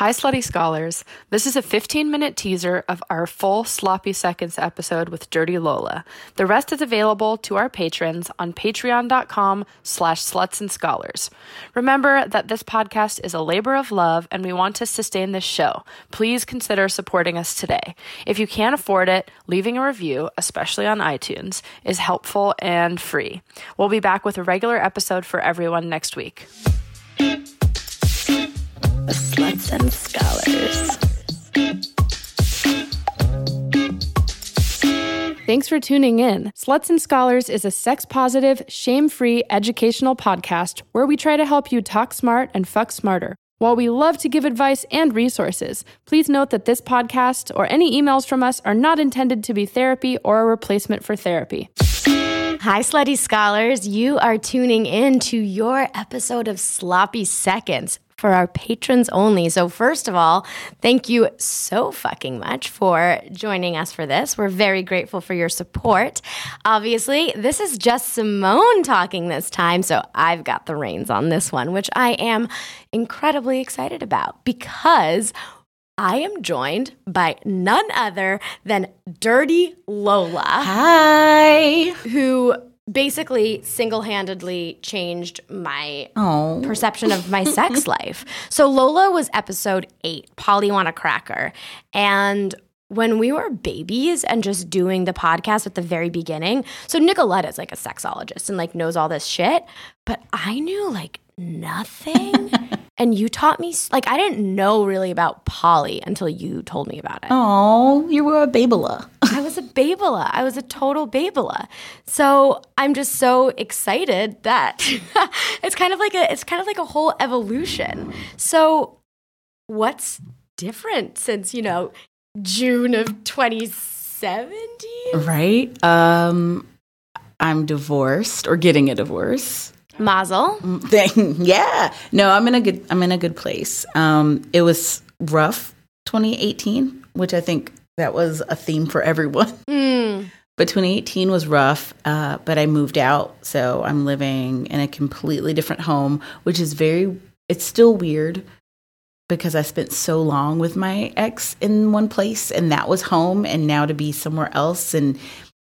Hi, Slutty Scholars. This is a 15 minute teaser of our full Sloppy Seconds episode with Dirty Lola. The rest is available to our patrons on patreon.com slash sluts and scholars. Remember that this podcast is a labor of love and we want to sustain this show. Please consider supporting us today. If you can't afford it, leaving a review, especially on iTunes, is helpful and free. We'll be back with a regular episode for everyone next week. Sluts and Scholars. Thanks for tuning in. Sluts and Scholars is a sex positive, shame free educational podcast where we try to help you talk smart and fuck smarter. While we love to give advice and resources, please note that this podcast or any emails from us are not intended to be therapy or a replacement for therapy. Hi, Slutty Scholars. You are tuning in to your episode of Sloppy Seconds for our patrons only. So, first of all, thank you so fucking much for joining us for this. We're very grateful for your support. Obviously, this is just Simone talking this time, so I've got the reins on this one, which I am incredibly excited about because. I am joined by none other than Dirty Lola. Hi. Who basically single-handedly changed my Oh. perception of my sex life. So Lola was episode eight, Polly Want a Cracker. And when we were babies and just doing the podcast at the very beginning, so Nicolette is like a sexologist and like knows all this shit, but I knew like nothing. and you taught me, like, I didn't know really about poly until you told me about it. Oh, you were a babala. I was a babala. I was a total babala. So I'm just so excited that it's kind of like a it's kind of like a whole evolution. So what's different since, you know, June of 2017? Right? Um I'm divorced or getting a divorce. Mazel. Thing. yeah. No, I'm in a good I'm in a good place. Um it was rough 2018, which I think that was a theme for everyone. Mm. But 2018 was rough, uh, but I moved out. So I'm living in a completely different home, which is very, it's still weird because I spent so long with my ex in one place and that was home. And now to be somewhere else. And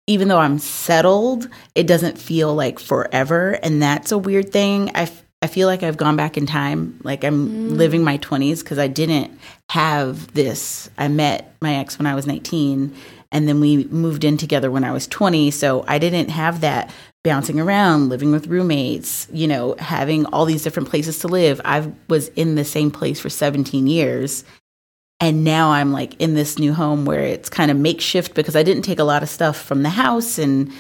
even though I'm settled, it doesn't feel like forever. And that's a weird thing. I, f- I feel like I've gone back in time. Like I'm mm. living my 20s because I didn't have this. I met my ex when I was 19 and then we moved in together when I was 20. So I didn't have that bouncing around, living with roommates, you know, having all these different places to live. I was in the same place for 17 years. And now I'm like in this new home where it's kind of makeshift because I didn't take a lot of stuff from the house and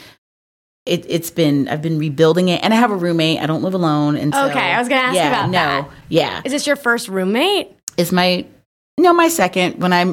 it, it's been I've been rebuilding it and I have a roommate. I don't live alone. And so, Okay, I was gonna ask you yeah, about no, that. Yeah, Is this your first roommate? is my no my second when i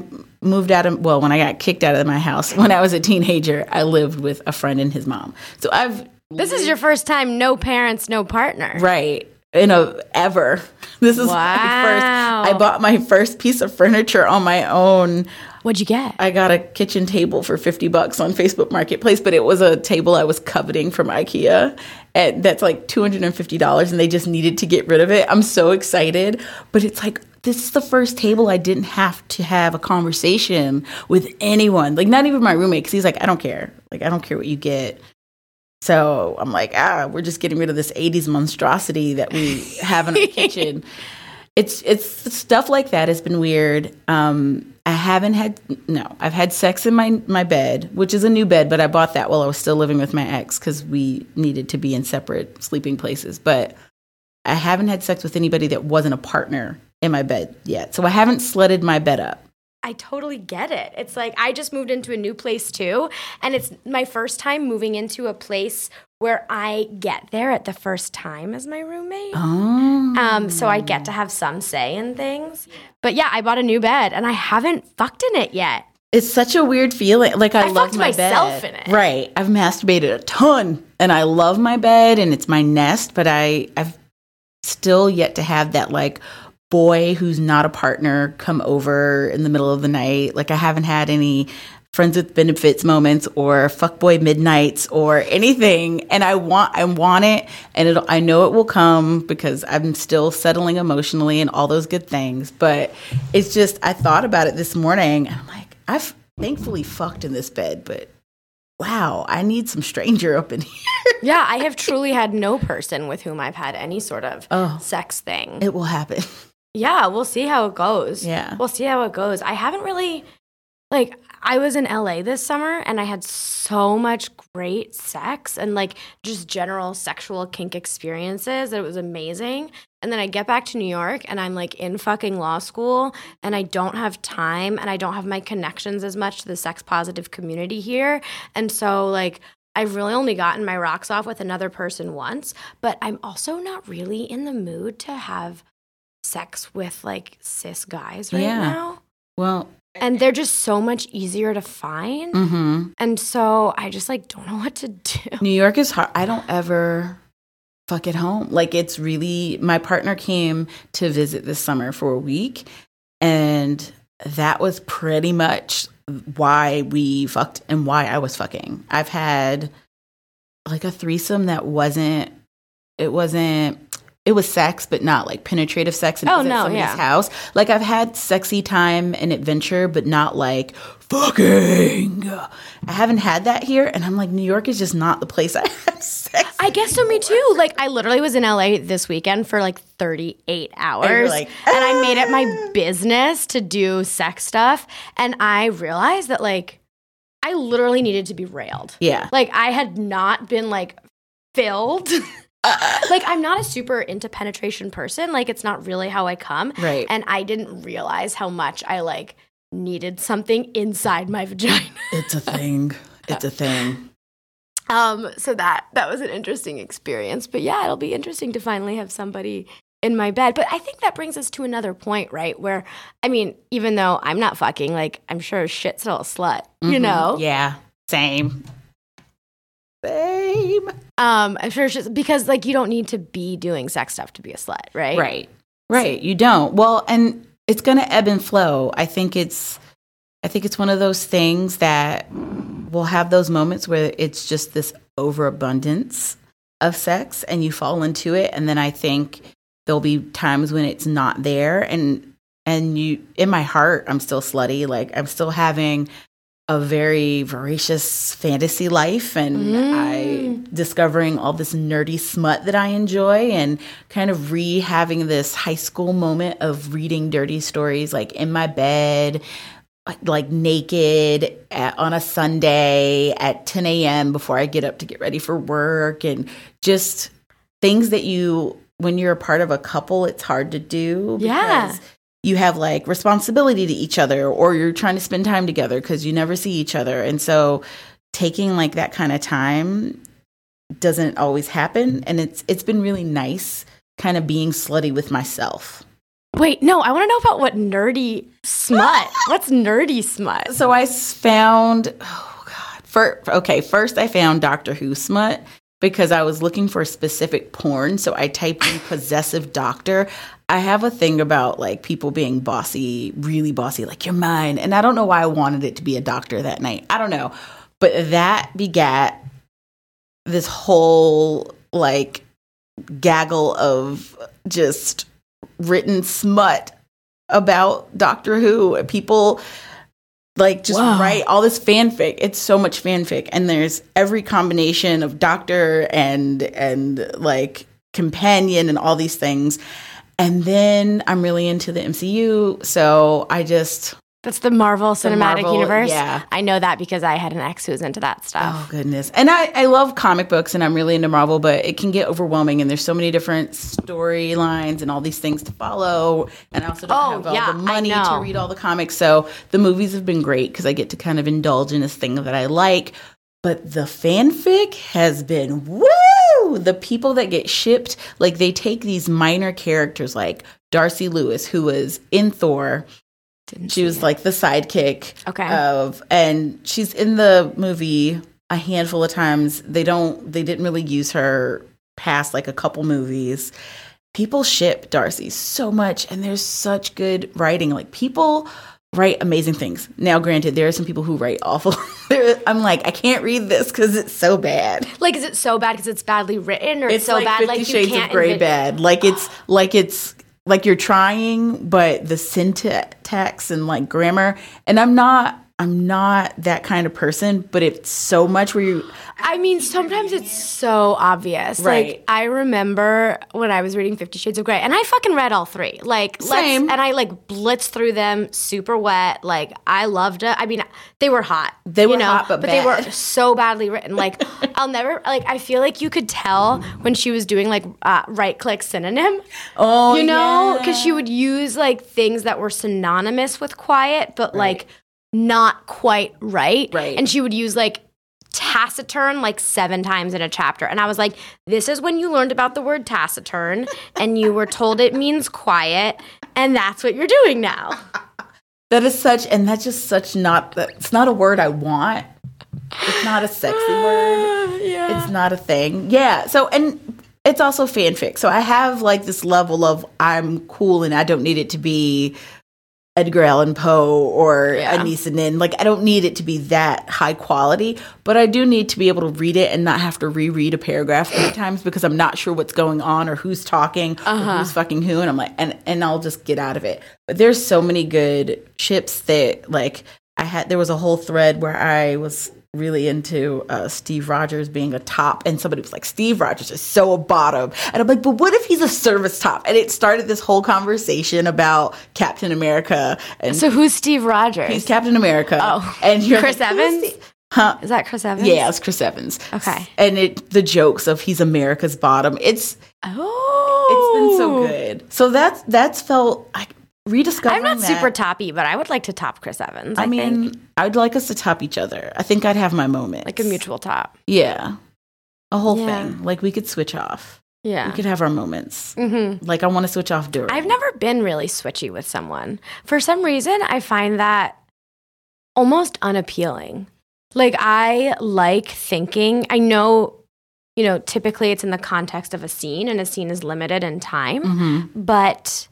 moved out of well when i got kicked out of my house when i was a teenager i lived with a friend and his mom so i've This is your first time no parents, no partner. right you know ever this is my first i bought my first piece of furniture on my own What'd you get? i got a kitchen table for 50 bucks on facebook marketplace but it was a table i was coveting from ikea and that's like $250 and they just needed to get rid of it i'm so excited but it's like this is the first table I didn't have to have a conversation with anyone, like not even my roommate, because he's like, I don't care. Like, I don't care what you get. So I'm like, ah, we're just getting rid of this 80s monstrosity that we have in our kitchen. It's it's stuff like that has been weird. Um, I haven't had no. I've had sex in my my bed, which is a new bed, but I bought that while I was still living with my ex because we needed to be in separate sleeping places. But I haven't had sex with anybody that wasn't a partner in my bed yet. So I haven't sledded my bed up. I totally get it. It's like I just moved into a new place too, and it's my first time moving into a place where I get there at the first time as my roommate. Oh. Um, so I get to have some say in things. But yeah, I bought a new bed and I haven't fucked in it yet. It's such a weird feeling. Like I, I love fucked my myself bed. in it. Right. I've masturbated a ton, and I love my bed, and it's my nest. But I, I've still yet to have that like boy who's not a partner come over in the middle of the night. Like I haven't had any friends with benefits moments or fuckboy midnights or anything and i want i want it and it i know it will come because i'm still settling emotionally and all those good things but it's just i thought about it this morning and i'm like i've thankfully fucked in this bed but wow i need some stranger up in here yeah, I have truly had no person with whom I've had any sort of Oh. sex thing. it will happen Yeah, we'll see how it goes. Yeah. We'll see how it goes. I haven't really like I was in LA this summer and I had so much great sex and like just general sexual kink experiences that it was amazing. And then I get back to New York and I'm like in fucking law school and I don't have time and I don't have my connections as much to the sex positive community here. And so like I've really only gotten my rocks off with another person once, but I'm also not really in the mood to have sex with like cis guys right Yeah. now. well And they're just so much easier to find. hmm And so I just like don't know what to do. New York is hard. I don't ever fuck at home. Like it's really my partner came to visit this summer for a week and that was pretty much why we fucked and why I was fucking. I've had like a threesome that wasn't it wasn't it was sex but not like penetrative sex and it Oh, no, somebody's yeah. house. Like I've had sexy time and adventure but not like fucking. I haven't had that here and I'm like New York is just not the place I have sex. I guess so me too. Like I literally was in LA this weekend for like 38 hours. like, and I made it my ah. business to do sex stuff. And I realized that like I literally needed to be railed. Yeah. Like I had not been like filled. like I'm not a super into penetration person. Like it's not really how I come. Right. And I didn't realize how much I like needed something inside my vagina. It's a thing. It's a thing. Um, so that that was an interesting experience. But yeah, it'll be interesting to finally have somebody in my bed. But I think that brings us to another point, right? Where I mean, even though I'm not fucking, like I'm sure as shit still a slut, you know? Mm-hmm. Yeah. Same. Same. Um, I'm sure it's just because like you don't need to be doing sex stuff to be a slut, right? Right. Right. You don't. Well, and it's going to ebb and flow. I think it's I think it's one of those things that will have those moments where it's just this overabundance of sex and you fall into it and then I think there'll be times when it's not there and and you in my heart I'm still slutty like I'm still having a very voracious fantasy life and I mm. discovering all this nerdy smut that I enjoy and kind of re having this high school moment of reading dirty stories like in my bed like naked at, on a Sunday at 10 a.m. before I get up to get ready for work and just things that you when you're a part of a couple it's hard to do Yeah. You have like responsibility to each other or you're trying to spend time together because you never see each other. And so taking like that kind of time doesn't always happen. And it's it's been really nice kind of being slutty with myself. Wait, no, I want to know about what nerdy smut. What's nerdy smut? so I found oh god. For okay first I found Doctor Who smut because I was looking for specific porn so I typed in possessive doctor. I have a thing about like people being bossy really bossy like you're mine. And I don't know why I wanted it to be a doctor that night. I don't know. But that begat this whole like gaggle of just written smut about Doctor Who. People like just Wow. write all this fanfic. It's so much fanfic, and there's every combination of Doctor and and like companion and all these things. And then I'm really into the MCU, so I just That's the Marvel Cinematic Marvel, Universe. yeah. I know that because I had an ex who was into that stuff. Oh goodness. And I, I love comic books and I'm really into Marvel, but it can get overwhelming and there's so many different storylines and all these things to follow. And I also don't Oh, have all yeah, the money to read all the comics. So the movies have been great because I get to kind of indulge in this thing that I like. But the fanfic has been woo! The people that get shipped, like they take these minor characters like Darcy Lewis, who was in Thor. Didn't She was it. like the sidekick Okay. of and she's in the movie a handful of times. They don't they didn't really use her past like a couple movies. People ship Darcy so much and there's such good writing. Like people write amazing things. Now, granted, there are some people who write awful. I'm like, I can't read this because it's so bad. Like, is it so bad because it's badly written, or it's, It's so like bad like you Shades can't of envi- bad. Like it's like it's like you're trying, but the syntax and like grammar. And I'm not. I'm not that kind of person, but it's so much where you. I mean, sometimes it's so obvious. Right. Like I remember when I was reading Fifty Shades of Grey, and I fucking read all three. Like, Same. and I like blitzed through them, super wet. Like I loved it. I mean, they were hot. They were know, hot, but but they were so badly written. Like I'll never like. I feel like you could tell when she was doing like uh, right click synonym. Oh, you know, because yeah. she would use like things that were synonymous with quiet, but like not quite right. Right. And she would use like taciturn like seven times in a chapter. And I was like, this is when you learned about the word taciturn and you were told it means quiet. And that's what you're doing now. That is such, and that's just such not. that- It's not a word I want. It's not a sexy word. yeah. It's not a thing. Yeah. So, and it's also fanfic. So I have like this level of I'm cool and I don't need it to be Edgar Allan Poe or Yeah. Anaïs Nin. Like I don't need it to be that high quality, but I do need to be able to read it and not have to reread a paragraph three times because I'm not sure what's going on or who's talking or uh-huh. who's fucking who. And I'm like, and and I'll just get out of it. But there's so many good ships that like I had. There was a whole thread where I was really into uh, Steve Rogers being a top, and somebody was like, "Steve Rogers is so a bottom," and I'm like, "But what if he's a service top?" And it started this whole conversation about Captain America, and So who's Steve Rogers? he's Captain America. Oh. and you're Chris like, Evans? Huh? is that Chris Evans? Yeah, it's Chris Evans. Okay. and it the jokes of he's America's bottom. It's Oh. it's been so good. So that's that's felt like rediscovering. I'm not that. super toppy, but I would like to top Chris Evans. I, I mean, think. I'd like us to top each other. I think I'd have my moment. like a mutual top. Yeah. A whole Yeah. thing. Like we could switch off. Yeah. We could have our moments. mm-hmm. Like I want to switch off during. I've never been really switchy with someone. For some reason, I find that almost unappealing. Like, I like thinking, I know, you know, typically it's in the context of a scene and a scene is limited in time, Mhm. but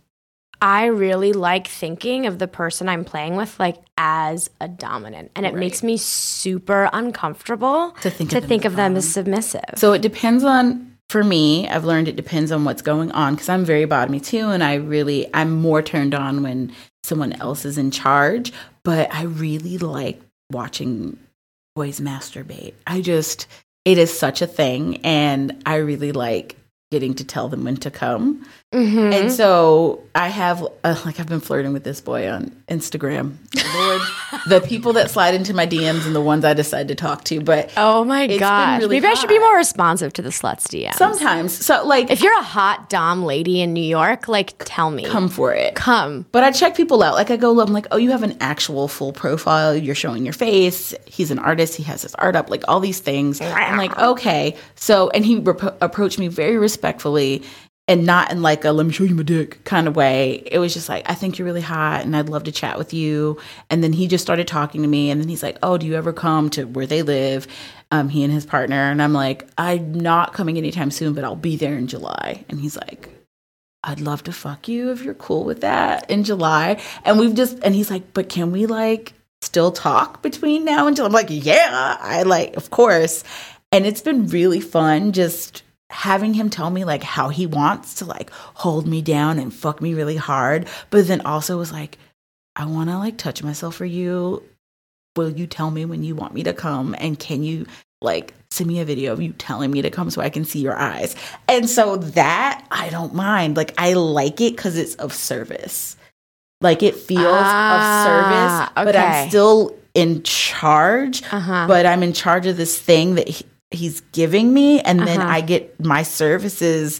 I really like thinking of the person I'm playing with like as a dominant. And it Right. makes me super uncomfortable To think to of them think of them as submissive. So it depends on for me, I've learned it depends on what's going on because I'm very bottomy too and I really I'm more turned on when someone else is in charge, but I really like watching boys masturbate. I just it is such a thing and I really like getting to tell them when to come. Mhm. And so I have, uh, like, I've been flirting with this boy on Instagram. Lord, the people that slide into my DMs and the ones I decide to talk to. But Oh my gosh. really Maybe I should be more responsive to the sluts DMs. sometimes, so like, if you're a hot dom lady in New York, like tell me. come for it. Come. But I check people out. Like I go, I'm like, oh, you have an actual full profile. You're showing your face. He's an artist. He has his art up. Like all these things. I'm like, okay. So, and he rep- approached me very respectfully and not in like a let me show you my dick kind of way. It was just like, I think you're really hot and I'd love to chat with you. And then he just started talking to me. And then he's like, oh, do you ever come to where they live? Um, he and his partner. And I'm like, I'm not coming anytime soon, but I'll be there in July. And he's like, I'd love to fuck you if you're cool with that in July. And we've just, and he's like, but can we like still talk between now until I'm like, yeah, I like, of course. And it's been really fun just having him tell me like how he wants to like hold me down and fuck me really hard. But then also was like, I want to like touch myself for you. Will you tell me when you want me to come? And can you like send me a video of you telling me to come so I can see your eyes? And so that I don't mind. Like I like it because it's of service. Like it feels Ah, of service, but I'm still in charge. Uh-huh. But I'm in charge of this thing that he, he's giving me, and then Uh-huh. I get my services.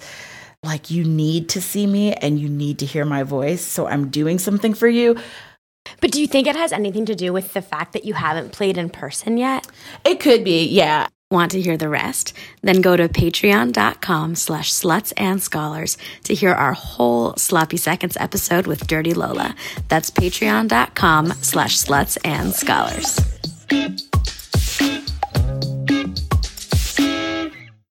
Like you need to see me and you need to hear my voice, so I'm doing something for you. But do you think it has anything to do with the fact that you haven't played in person yet? It could be, yeah. Want to hear the rest? Then go to patreon.com slash sluts and scholars to hear our whole Sloppy Seconds episode with Dirty Lola. That's patreon.com slash sluts and scholars.